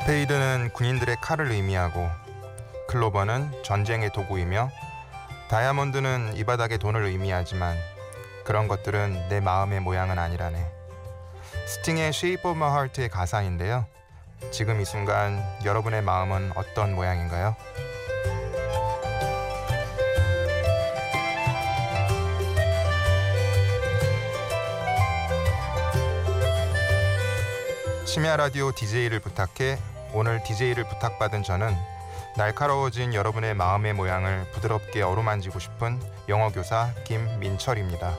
스페이드는 군인들의 칼을 의미하고 클로버는 전쟁의 도구이며 다이아몬드는 이 바닥의 돈을 의미하지만 그런 것들은 내 마음의 모양은 아니라네. 스팅의 Shape of My Heart의 가사인데요. 지금 이 순간 여러분의 마음은 어떤 모양인가요? 심야 라디오 DJ를 부탁해 오늘 DJ를 부탁받은 저는 날카로워진 여러분의 마음의 모양을 부드럽게 어루만지고 싶은 영어 교사 김민철입니다.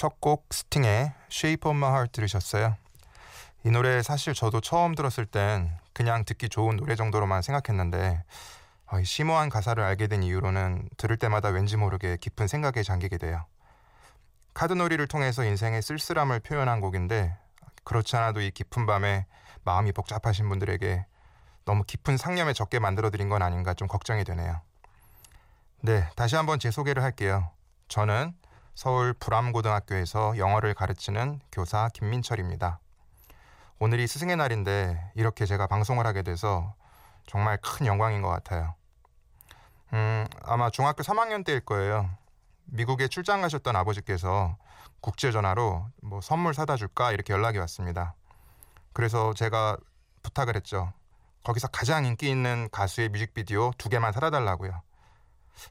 첫 곡 스팅의 Shape of My Heart 들으셨어요. 이 노래 사실 저도 처음 들었을 땐 그냥 듣기 좋은 노래 정도로만 생각했는데 어, 이 심오한 가사를 알게 된 이후로는 들을 때마다 왠지 모르게 깊은 생각에 잠기게 돼요. 카드놀이를 통해서 인생의 쓸쓸함을 표현한 곡인데 그렇지 않아도 이 깊은 밤에 마음이 복잡하신 분들에게 너무 깊은 상념에 적게 만들어드린 건 아닌가 좀 걱정이 되네요. 네, 다시 한번 제 소개를 할게요. 저는 서울 불암고등학교에서 영어를 가르치는 교사 김민철입니다. 오늘이 스승의 날인데 이렇게 제가 방송을 하게 돼서 정말 큰 영광인 것 같아요. 음, 아마 중학교 3학년 때일 거예요. 미국에 출장 가셨던 아버지께서 국제 전화로 뭐 선물 사다 줄까 이렇게 연락이 왔습니다. 그래서 제가 부탁을 했죠. 거기서 가장 인기 있는 가수의 뮤직비디오 두 개만 사다 달라고요.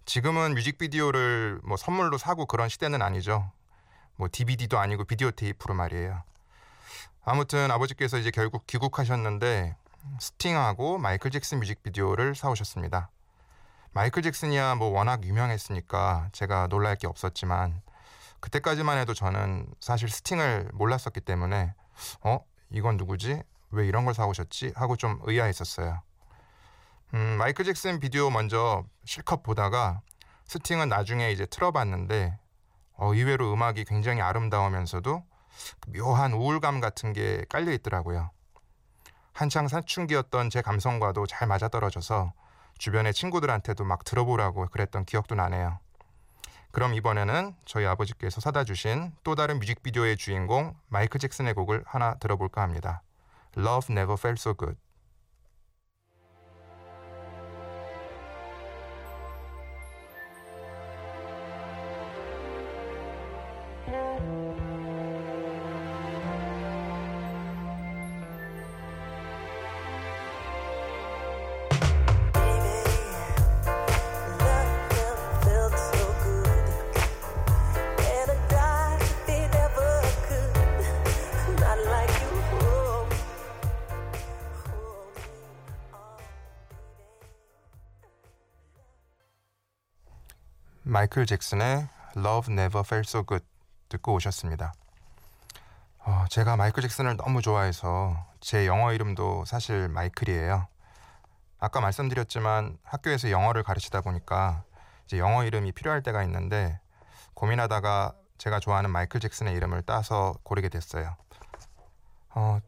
지금은 뮤직비디오를 뭐 선물로 사고 그런 시대는 아니죠. 뭐 DVD도 아니고 비디오 테이프로 말이에요. 아무튼 아버지께서 이제 결국 귀국하셨는데 스팅하고 마이클 잭슨 뮤직비디오를 사오셨습니다. 마이클 잭슨이야 뭐 워낙 유명했으니까 제가 놀랄 게 없었지만 그때까지만 해도 저는 사실 스팅을 몰랐었기 때문에 어 이건 누구지 왜 이런 걸 사오셨지 하고 좀 의아했었어요. 음, 마이클 잭슨 비디오 먼저 실컷 보다가 스팅은 나중에 이제 틀어봤는데 어, 의외로 음악이 굉장히 아름다우면서도 묘한 우울감 같은 게 깔려 있더라고요. 한창 사춘기였던 제 감성과도 잘 맞아떨어져서 주변의 친구들한테도 막 들어보라고 그랬던 기억도 나네요. 그럼 이번에는 저희 아버지께서 사다 주신 또 다른 뮤직비디오의 주인공 마이클 잭슨의 곡을 하나 들어볼까 합니다. Love Never Felt So Good. 마이클 잭슨의 Love Never Felt So Good 듣고 오셨습니다. 어, 제가 마이클 잭슨을 너무 좋아해서 제 영어 이름도 사실 마이클이에요. 아까 말씀드렸지만 학교에서 영어를 가르치다 보니까 이제 영어 이름이 필요할 때가 있는데 고민하다가 제가 좋아하는 마이클 잭슨의 이름을 따서 고르게 됐어요. 어,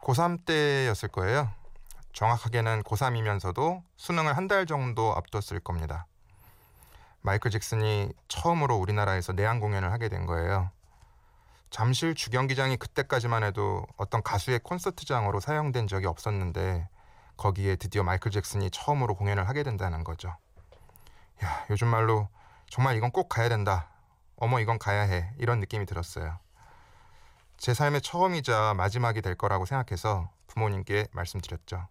고3 때였을 거예요. 정확하게는 고3이면서도 수능을 한 달 정도 앞뒀을 겁니다. 마이클 잭슨이 처음으로 우리나라에서 내한 공연을 하게 된 거예요. 잠실 주경기장이 그때까지만 해도 어떤 가수의 콘서트장으로 사용된 적이 없었는데 거기에 드디어 마이클 잭슨이 처음으로 공연을 하게 된다는 거죠. 야, 요즘 말로 정말 이건 꼭 가야 된다. 어머, 이건 가야 해. 이런 느낌이 들었어요. 제 삶의 처음이자 마지막이 될 거라고 생각해서 부모님께 말씀드렸죠.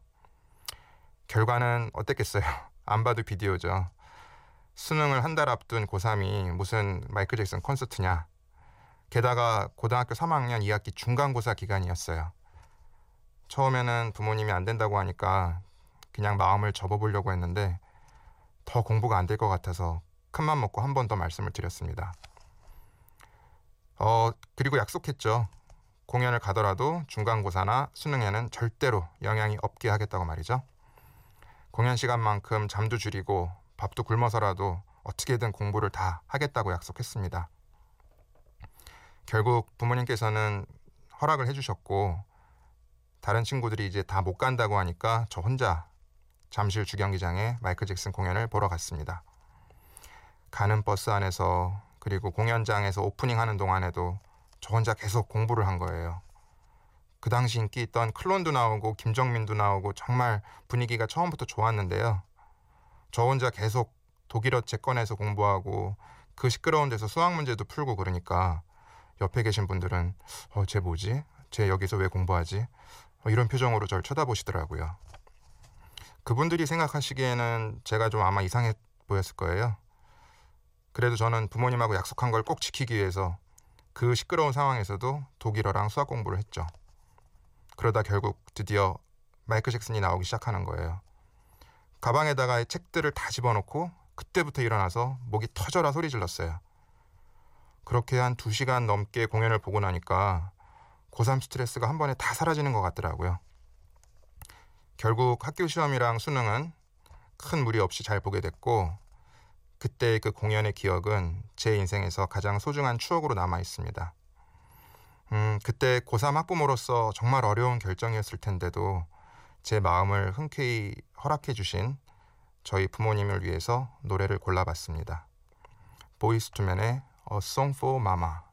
결과는 어땠겠어요? 안 봐도 비디오죠. 수능을 한 달 앞둔 고3이 무슨 마이클 잭슨 콘서트냐. 게다가 고등학교 3학년 2학기 중간고사 기간이었어요. 처음에는 부모님이 안 된다고 하니까 그냥 마음을 접어보려고 했는데 더 공부가 안 될 것 같아서 큰맘 먹고 한 번 더 말씀을 드렸습니다. 어, 그리고 약속했죠. 공연을 가더라도 중간고사나 수능에는 절대로 영향이 없게 하겠다고 말이죠. 공연 시간만큼 잠도 줄이고 밥도 굶어서라도 어떻게든 공부를 다 하겠다고 약속했습니다. 결국 부모님께서는 허락을 해주셨고 다른 친구들이 이제 다 못 간다고 하니까 저 혼자 잠실 주경기장에 마이클 잭슨 공연을 보러 갔습니다. 가는 버스 안에서 그리고 공연장에서 오프닝 하는 동안에도 저 혼자 계속 공부를 한 거예요. 그 당시 인기 있던 클론도 나오고 김정민도 나오고 정말 분위기가 처음부터 좋았는데요. 저 혼자 계속 독일어 책 꺼내서 공부하고 그 시끄러운 데서 수학 문제도 풀고 그러니까 옆에 계신 분들은 어, 쟤 뭐지? 쟤 여기서 왜 공부하지? 어, 이런 표정으로 저를 쳐다보시더라고요. 그분들이 생각하시기에는 제가 좀 아마 이상해 보였을 거예요. 그래도 저는 부모님하고 약속한 걸 꼭 지키기 위해서 그 시끄러운 상황에서도 독일어랑 수학 공부를 했죠. 그러다 결국 드디어 마이클 잭슨이 나오기 시작하는 거예요. 가방에다가 책들을 다 집어넣고 그때부터 일어나서 목이 터져라 소리 질렀어요. 그렇게 한두 시간 넘게 공연을 보고 나니까 고3 스트레스가 한 번에 다 사라지는 것 같더라고요. 결국 학교 시험이랑 수능은 큰 무리 없이 잘 보게 됐고 그때 그 공연의 기억은 제 인생에서 가장 소중한 추억으로 남아 있습니다. 음, 그때 고3 학부모로서 정말 어려운 결정이었을 텐데도 제 마음을 흔쾌히 허락해 주신 저희 부모님을 위해서 노래를 골라봤습니다. 보이스투맨의 A Song for Mama.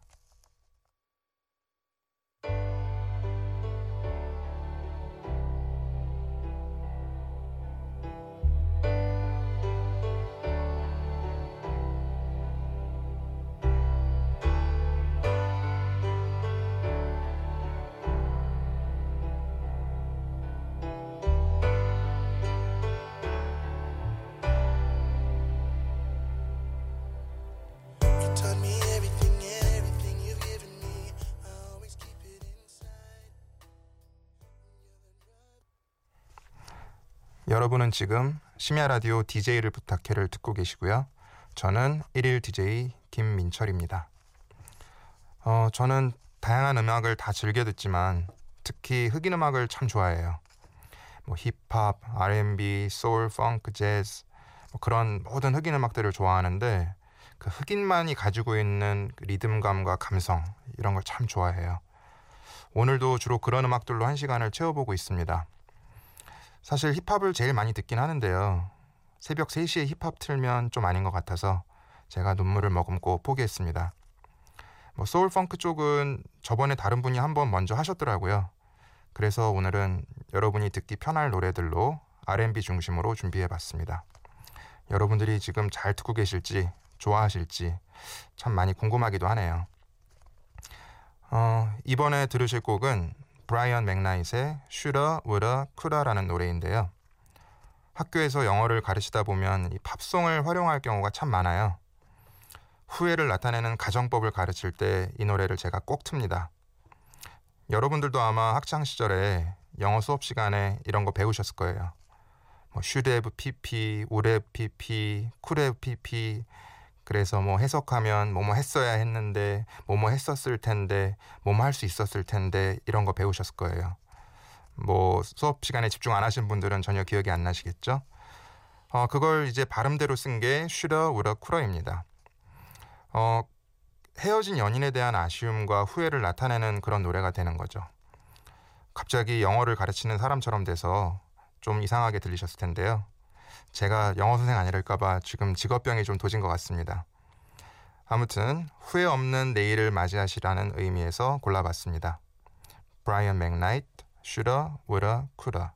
여러분은 지금 심야 라디오 DJ를 부탁해를 듣고 계시고요. 저는 1일 DJ 김민철입니다. 어, 저는 다양한 음악을 다 즐겨 듣지만 특히 흑인 음악을 참 좋아해요. 뭐 힙합, R&B, 소울, 펑크, 재즈 뭐 그런 모든 흑인 음악들을 좋아하는데 그 흑인만이 가지고 있는 그 리듬감과 감성 이런 걸 참 좋아해요. 오늘도 주로 그런 음악들로 한 시간을 채워보고 있습니다. 사실 힙합을 제일 많이 듣긴 하는데요. 새벽 3시에 힙합 틀면 좀 아닌 것 같아서 제가 눈물을 머금고 포기했습니다. 뭐 소울 펑크 쪽은 저번에 다른 분이 한번 먼저 하셨더라고요. 그래서 오늘은 여러분이 듣기 편할 노래들로 R&B 중심으로 준비해 봤습니다. 여러분들이 지금 잘 듣고 계실지 좋아하실지 참 많이 궁금하기도 하네요. 어, 이번에 들으실 곡은 브라이언 맥나잇의 슈러 우러 쿠라라는 노래인데요. 학교에서 영어를 가르치다 보면 이 팝송을 활용할 경우가 참 많아요. 후회를 나타내는 가정법을 가르칠 때 이 노래를 제가 꼭 틉니다. 여러분들도 아마 학창 시절에 영어 수업 시간에 이런 거 배우셨을 거예요. 뭐 have pp, have pp, have pp. 그래서 뭐 해석하면 뭐뭐 했어야 했는데 뭐뭐 했었을 텐데 뭐뭐 할 수 있었을 텐데 이런 거 배우셨을 거예요. 뭐 수업 시간에 집중 안 하신 분들은 전혀 기억이 안 나시겠죠? 어, 그걸 이제 발음대로 쓴 게 슈러 우러 쿠러입니다. 어, 헤어진 연인에 대한 아쉬움과 후회를 나타내는 그런 노래가 되는 거죠. 갑자기 영어를 가르치는 사람처럼 돼서 좀 이상하게 들리셨을 텐데요. 제가 영어 선생 아니랄까봐 지금 직업병이 좀 도진 것 같습니다. 아무튼 후회 없는 내일을 맞이하시라는 의미에서 골라봤습니다. 브라이언 맥나이트, Shoulda, Woulda, Coulda.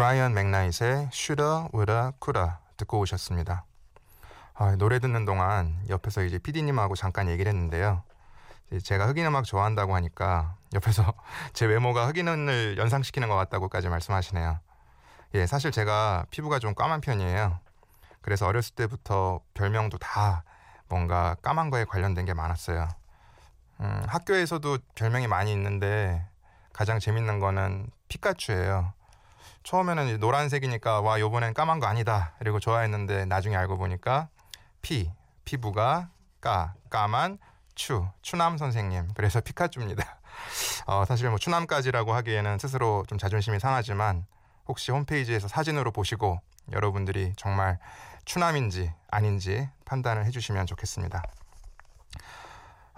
브라이언 맥나잇의 슈더 우다 쿠다 듣고 오셨습니다. 아, 노래 듣는 동안 옆에서 이제 PD님하고 잠깐 얘기를 했는데요. 제가 흑인 음악 좋아한다고 하니까 옆에서 제 외모가 흑인을 연상시키는 것 같다고까지 말씀하시네요. 예, 사실 제가 피부가 좀 까만 편이에요. 그래서 어렸을 때부터 별명도 다 뭔가 까만 거에 관련된 게 많았어요. 음, 학교에서도 별명이 많이 있는데 가장 재밌는 거는 피카츄예요. 처음에는 노란색이니까 와 요번엔 까만 거 아니다 이러고 좋아했는데 나중에 알고 보니까 피 피부가 까 까만 추 추남 선생님 그래서 피카츄입니다. 어, 사실 뭐 추남까지라고 하기에는 스스로 좀 자존심이 상하지만 혹시 홈페이지에서 사진으로 보시고 여러분들이 정말 추남인지 아닌지 판단을 해주시면 좋겠습니다.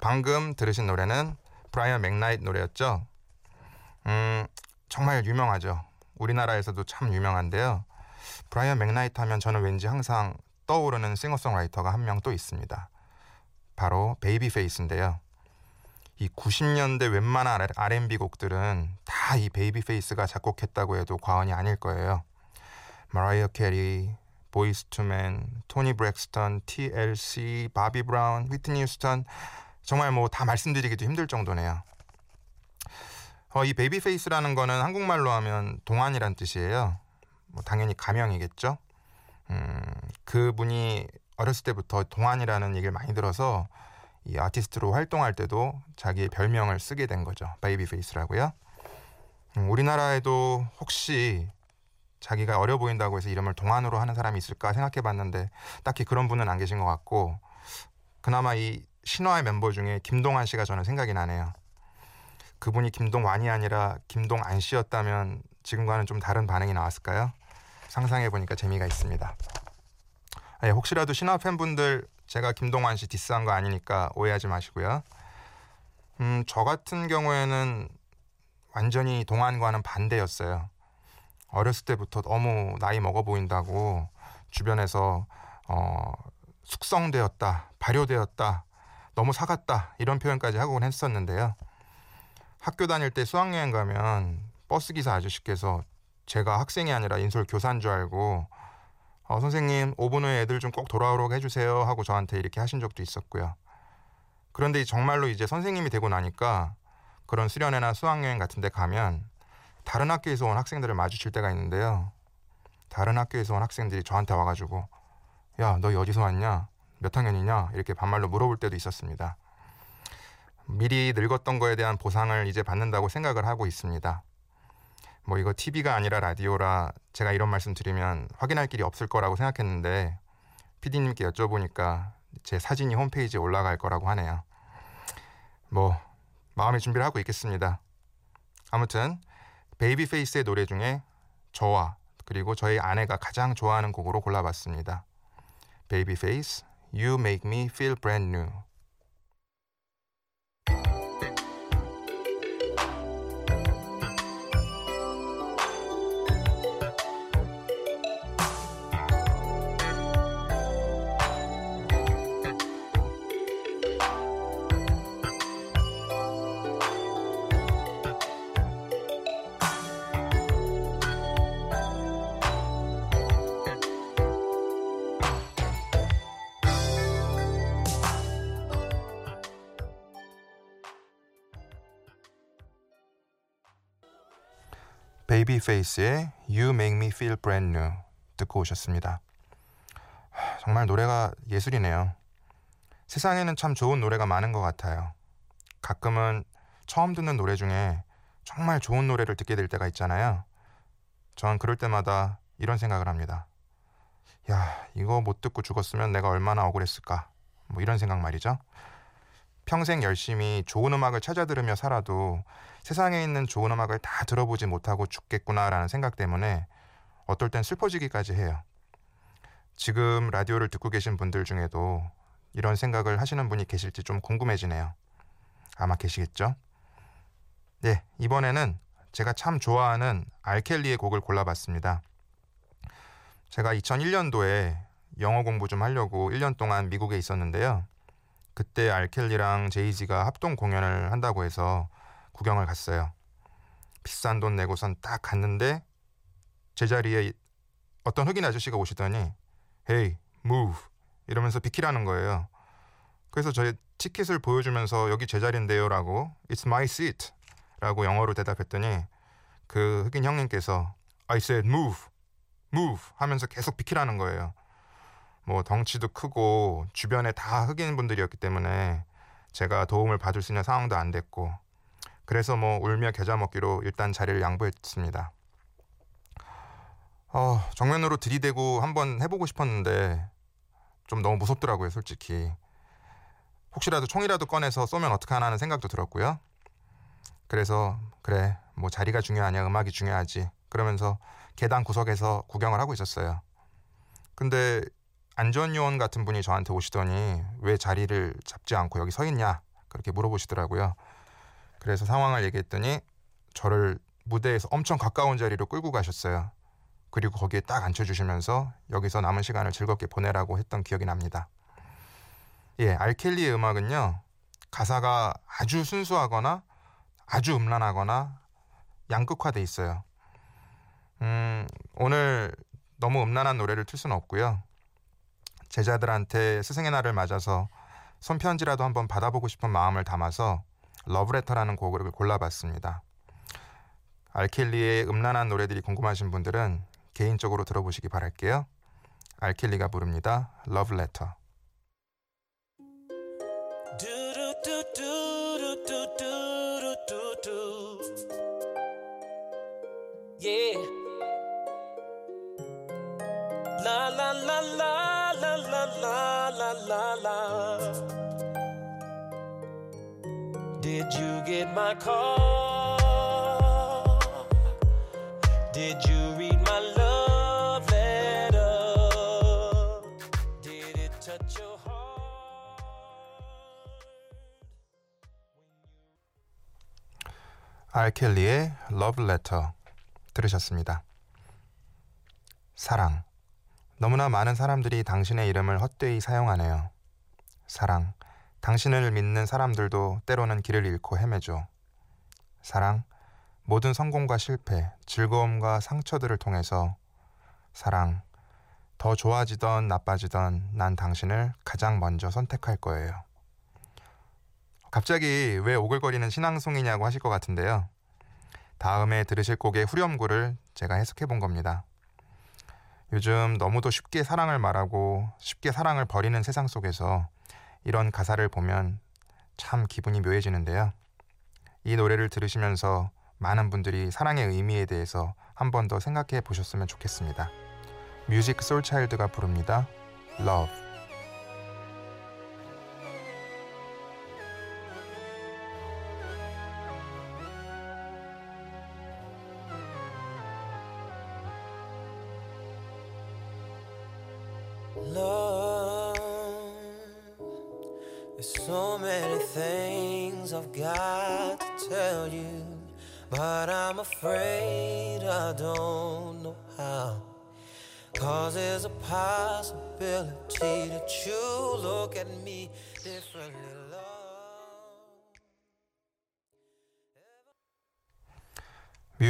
방금 들으신 노래는 브라이언 맥나잇 노래였죠. 음, 정말 유명하죠. 우리나라에서도 참 유명한데요. 브라이언 맥나잇 하면 저는 왠지 항상 떠오르는 싱어송라이터가 한 명 또 있습니다. 바로 베이비 페이스인데요. 이 90년대 웬만한 R&B 곡들은 다 이 베이비 페이스가 작곡했다고 해도 과언이 아닐 거예요. 마라이어 캐리, 보이스 투맨, 토니 브렉스턴, TLC, 바비 브라운, 휘트니 휴스턴 정말 뭐 다 말씀드리기도 힘들 정도네요. 어, 이 베이비 페이스라는 거는 한국말로 하면 동안이란 뜻이에요. 뭐 당연히 가명이겠죠. 음, 그분이 어렸을 때부터 동안이라는 얘기를 많이 들어서 이 아티스트로 활동할 때도 자기의 별명을 쓰게 된 거죠. 베이비 페이스라고요. 음, 우리나라에도 혹시 자기가 어려 보인다고 해서 이름을 동안으로 하는 사람이 있을까 생각해 봤는데 딱히 그런 분은 안 계신 것 같고 그나마 이 신화의 멤버 중에 김동완 씨가 저는 생각이 나네요. 그분이 김동완이 아니라 김동안 씨였다면 지금과는 좀 다른 반응이 나왔을까요? 상상해 보니까 재미가 있습니다. 네, 혹시라도 신화 팬분들 제가 김동완 씨 디스한 거 아니니까 오해하지 마시고요. 음, 저 같은 경우에는 완전히 동안과는 반대였어요. 어렸을 때부터 너무 나이 먹어 보인다고 주변에서 어, 숙성되었다, 발효되었다, 너무 사갔다 이런 표현까지 하곤 했었는데요. 학교 다닐 때 수학여행 가면 버스 기사 아저씨께서 제가 학생이 아니라 인솔 교사인 줄 알고 어, 선생님 5분 후에 애들 좀 꼭 돌아오라고 해주세요 하고 저한테 이렇게 하신 적도 있었고요. 그런데 정말로 이제 선생님이 되고 나니까 그런 수련회나 수학여행 같은 데 가면 다른 학교에서 온 학생들을 마주칠 때가 있는데요. 다른 학교에서 온 학생들이 저한테 와가지고 야 너 어디서 왔냐? 몇 학년이냐? 이렇게 반말로 물어볼 때도 있었습니다. 미리 늙었던 거에 대한 보상을 이제 받는다고 생각을 하고 있습니다. 뭐 이거 TV가 아니라 라디오라 제가 이런 말씀 드리면 확인할 길이 없을 거라고 생각했는데 PD님께 여쭤보니까 제 사진이 홈페이지에 올라갈 거라고 하네요. 뭐 마음의 준비를 하고 있겠습니다. 아무튼 베이비 페이스의 노래 중에 저와 그리고 저희 아내가 가장 좋아하는 곡으로 골라봤습니다. 베이비 페이스 You Make Me Feel Brand New you 베이비 페이스의 You Make Me Feel Brand New 듣고 오셨습니다. 하, 정말 노래가 예술이네요. 세상에는 참 좋은 노래가 많은 것 같아요. 가끔은 처음 듣는 노래 중에 정말 좋은 노래를 듣게 될 때가 있잖아요. 전 그럴 때마다 이런 생각을 합니다. 야, 이거 못 듣고 죽었으면 내가 얼마나 억울했을까. 뭐 이런 생각 말이죠. 평생 열심히 좋은 음악을 찾아 들으며 살아도 세상에 있는 좋은 음악을 다 들어보지 못하고 죽겠구나라는 생각 때문에 어떨 땐 슬퍼지기까지 해요. 지금 라디오를 듣고 계신 분들 중에도 이런 생각을 하시는 분이 계실지 좀 궁금해지네요. 아마 계시겠죠? 네, 이번에는 제가 참 좋아하는 알켈리의 곡을 골라봤습니다. 제가 2001년도에 영어 공부 좀 하려고 1년 동안 미국에 있었는데요. 그때 알켈리랑 제이지가 합동 공연을 한다고 해서 구경을 갔어요. 비싼 돈 내고선 딱 갔는데 제자리에 어떤 흑인 아저씨가 오시더니 Hey, move 이러면서 비키라는 거예요. 그래서 저희 티켓을 보여주면서 여기 제자리인데요라고 It's my seat 라고 영어로 대답했더니 그 흑인 형님께서 I said move, move 하면서 계속 비키라는 거예요. 뭐 덩치도 크고 주변에 다 흑인 분들이었기 때문에 제가 도움을 받을 수 있는 상황도 안 됐고 그래서 뭐 울며 겨자 먹기로 일단 자리를 양보했습니다. 어, 정면으로 들이대고 한번 해보고 싶었는데 좀 너무 무섭더라고요, 솔직히. 혹시라도 총이라도 꺼내서 쏘면 어떡하나 하는 생각도 들었고요. 그래서 그래, 뭐 자리가 중요하냐, 음악이 중요하지. 그러면서 계단 구석에서 구경을 하고 있었어요. 근데 안전요원 같은 분이 저한테 오시더니 왜 자리를 잡지 않고 여기 서 있냐 그렇게 물어보시더라고요. 그래서 상황을 얘기했더니 저를 무대에서 엄청 가까운 자리로 끌고 가셨어요. 그리고 거기에 딱 앉혀주시면서 여기서 남은 시간을 즐겁게 보내라고 했던 기억이 납니다. 예, 알켈리의 음악은요 가사가 아주 순수하거나 아주 음란하거나 양극화돼 있어요. 음, 오늘 너무 음란한 노래를 틀 수는 없고요. 제자들한테 스승의 날을 맞아서 손편지라도 한번 받아보고 싶은 마음을 담아서 러브레터라는 곡을 골라봤습니다. 알켈리의 음란한 노래들이 궁금하신 분들은 개인적으로 들어보시기 바랄게요. 알켈리가 부릅니다. 러브레터. Yeah. La la la la Did you get my call? Did you read my love letter? Did it touch your heart? 알켈리의 러브레터 들으셨습니다. 사랑. 너무나 많은 사람들이 당신의 이름을 헛되이 사용하네요. 사랑. 당신을 믿는 사람들도 때로는 길을 잃고 헤매죠. 사랑. 모든 성공과 실패, 즐거움과 상처들을 통해서 사랑. 더 좋아지던 나빠지던 난 당신을 가장 먼저 선택할 거예요. 갑자기 왜 오글거리는 신앙송이냐고 하실 것 같은데요. 다음에 들으실 곡의 후렴구를 제가 해석해 본 겁니다. 요즘 너무도 쉽게 사랑을 말하고 쉽게 사랑을 버리는 세상 속에서 이런 가사를 보면 참 기분이 묘해지는데요. 이 노래를 들으시면서 많은 분들이 사랑의 의미에 대해서 한 번 더 생각해 보셨으면 좋겠습니다. 뮤직 솔차일드가 부릅니다. Love.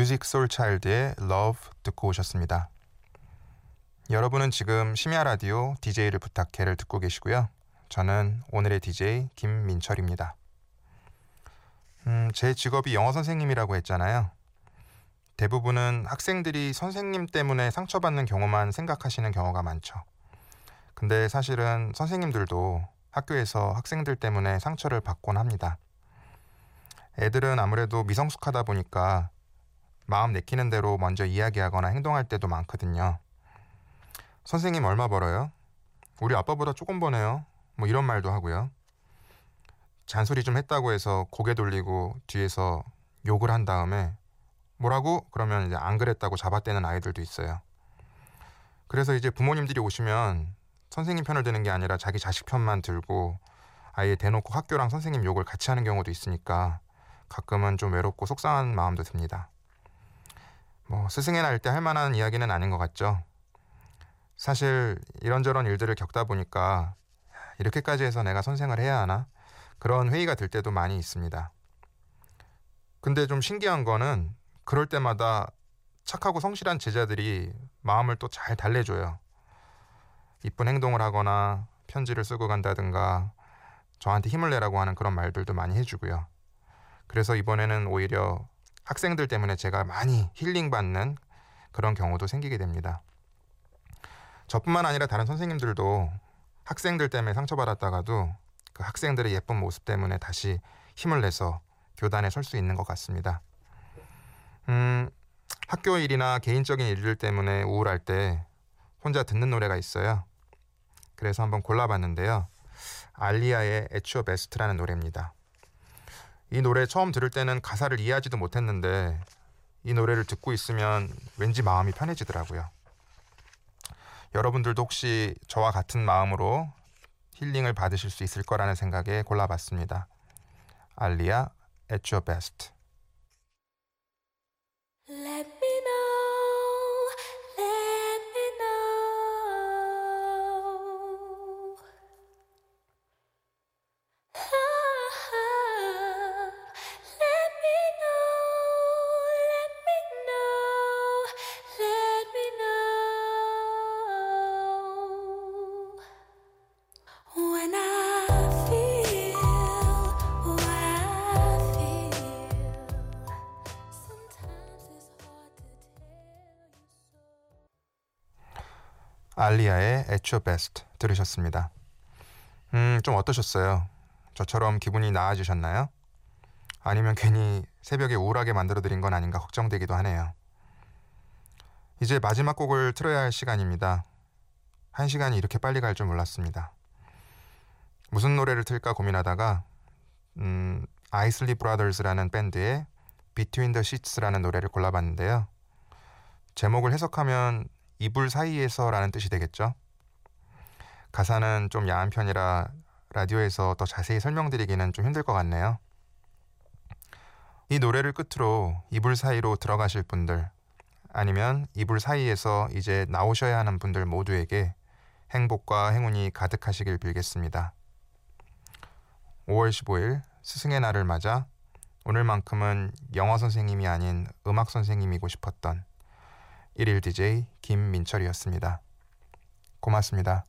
뮤직 솔 차일드의 Love 듣고 오셨습니다. 여러분은 지금 심야 라디오 DJ를 부탁해를 듣고 계시고요. 저는 오늘의 DJ 김민철입니다. 음, 제 직업이 영어 선생님이라고 했잖아요. 대부분은 학생들이 선생님 때문에 상처받는 경우만 생각하시는 경우가 많죠. 근데 사실은 선생님들도 학교에서 학생들 때문에 상처를 받곤 합니다. 애들은 아무래도 미성숙하다 보니까 마음 내키는 대로 먼저 이야기하거나 행동할 때도 많거든요. 선생님 얼마 벌어요? 우리 아빠보다 조금 버네요. 뭐 이런 말도 하고요. 잔소리 좀 했다고 해서 고개 돌리고 뒤에서 욕을 한 다음에 뭐라고? 그러면 이제 안 그랬다고 잡아떼는 아이들도 있어요. 그래서 이제 부모님들이 오시면 선생님 편을 드는 게 아니라 자기 자식 편만 들고 아예 대놓고 학교랑 선생님 욕을 같이 하는 경우도 있으니까 가끔은 좀 외롭고 속상한 마음도 듭니다. 뭐 스승의 날 때 할 만한 이야기는 아닌 것 같죠. 사실 이런저런 일들을 겪다 보니까 이렇게까지 해서 내가 선생을 해야 하나 그런 회의가 들 때도 많이 있습니다. 근데 좀 신기한 거는 그럴 때마다 착하고 성실한 제자들이 마음을 또 잘 달래줘요. 이쁜 행동을 하거나 편지를 쓰고 간다든가 저한테 힘을 내라고 하는 그런 말들도 많이 해주고요. 그래서 이번에는 오히려 학생들 때문에 제가 많이 힐링받는 그런 경우도 생기게 됩니다. 저뿐만 아니라 다른 선생님들도 학생들 때문에 상처받았다가도 그 학생들의 예쁜 모습 때문에 다시 힘을 내서 교단에 설 수 있는 것 같습니다. 음, 학교 일이나 개인적인 일들 때문에 우울할 때 혼자 듣는 노래가 있어요. 그래서 한번 골라봤는데요. 알리아의 Your Best라는 노래입니다. 이 노래 처음 들을 때는 가사를 이해하지도 못했는데 이 노래를 듣고 있으면 왠지 마음이 편해지더라고요. 여러분들도 혹시 저와 같은 마음으로 힐링을 받으실 수 있을 거라는 생각에 골라봤습니다. 알리아 At Your Best. At Your Best 들으셨습니다. 음, 좀 어떠셨어요? 저처럼 기분이 나아지셨나요? 아니면 괜히 새벽에 우울하게 만들어드린 건 아닌가 걱정되기도 하네요. 이제 마지막 곡을 틀어야 할 시간입니다. 한 시간이 이렇게 빨리 갈 줄 몰랐습니다. 무슨 노래를 틀까 고민하다가 음, 아이슬리 브라더스라는 밴드의 Between the Sheets라는 노래를 골라봤는데요. 제목을 해석하면 이불 사이에서라는 뜻이 되겠죠. 가사는 좀 야한 편이라 라디오에서 더 자세히 설명드리기는 좀 힘들 것 같네요. 이 노래를 끝으로 이불 사이로 들어가실 분들 아니면 이불 사이에서 이제 나오셔야 하는 분들 모두에게 행복과 행운이 가득하시길 빌겠습니다. 5월 15일 스승의 날을 맞아 오늘만큼은 영어 선생님이 아닌 음악 선생님이고 싶었던 1일 DJ 김민철이었습니다. 고맙습니다.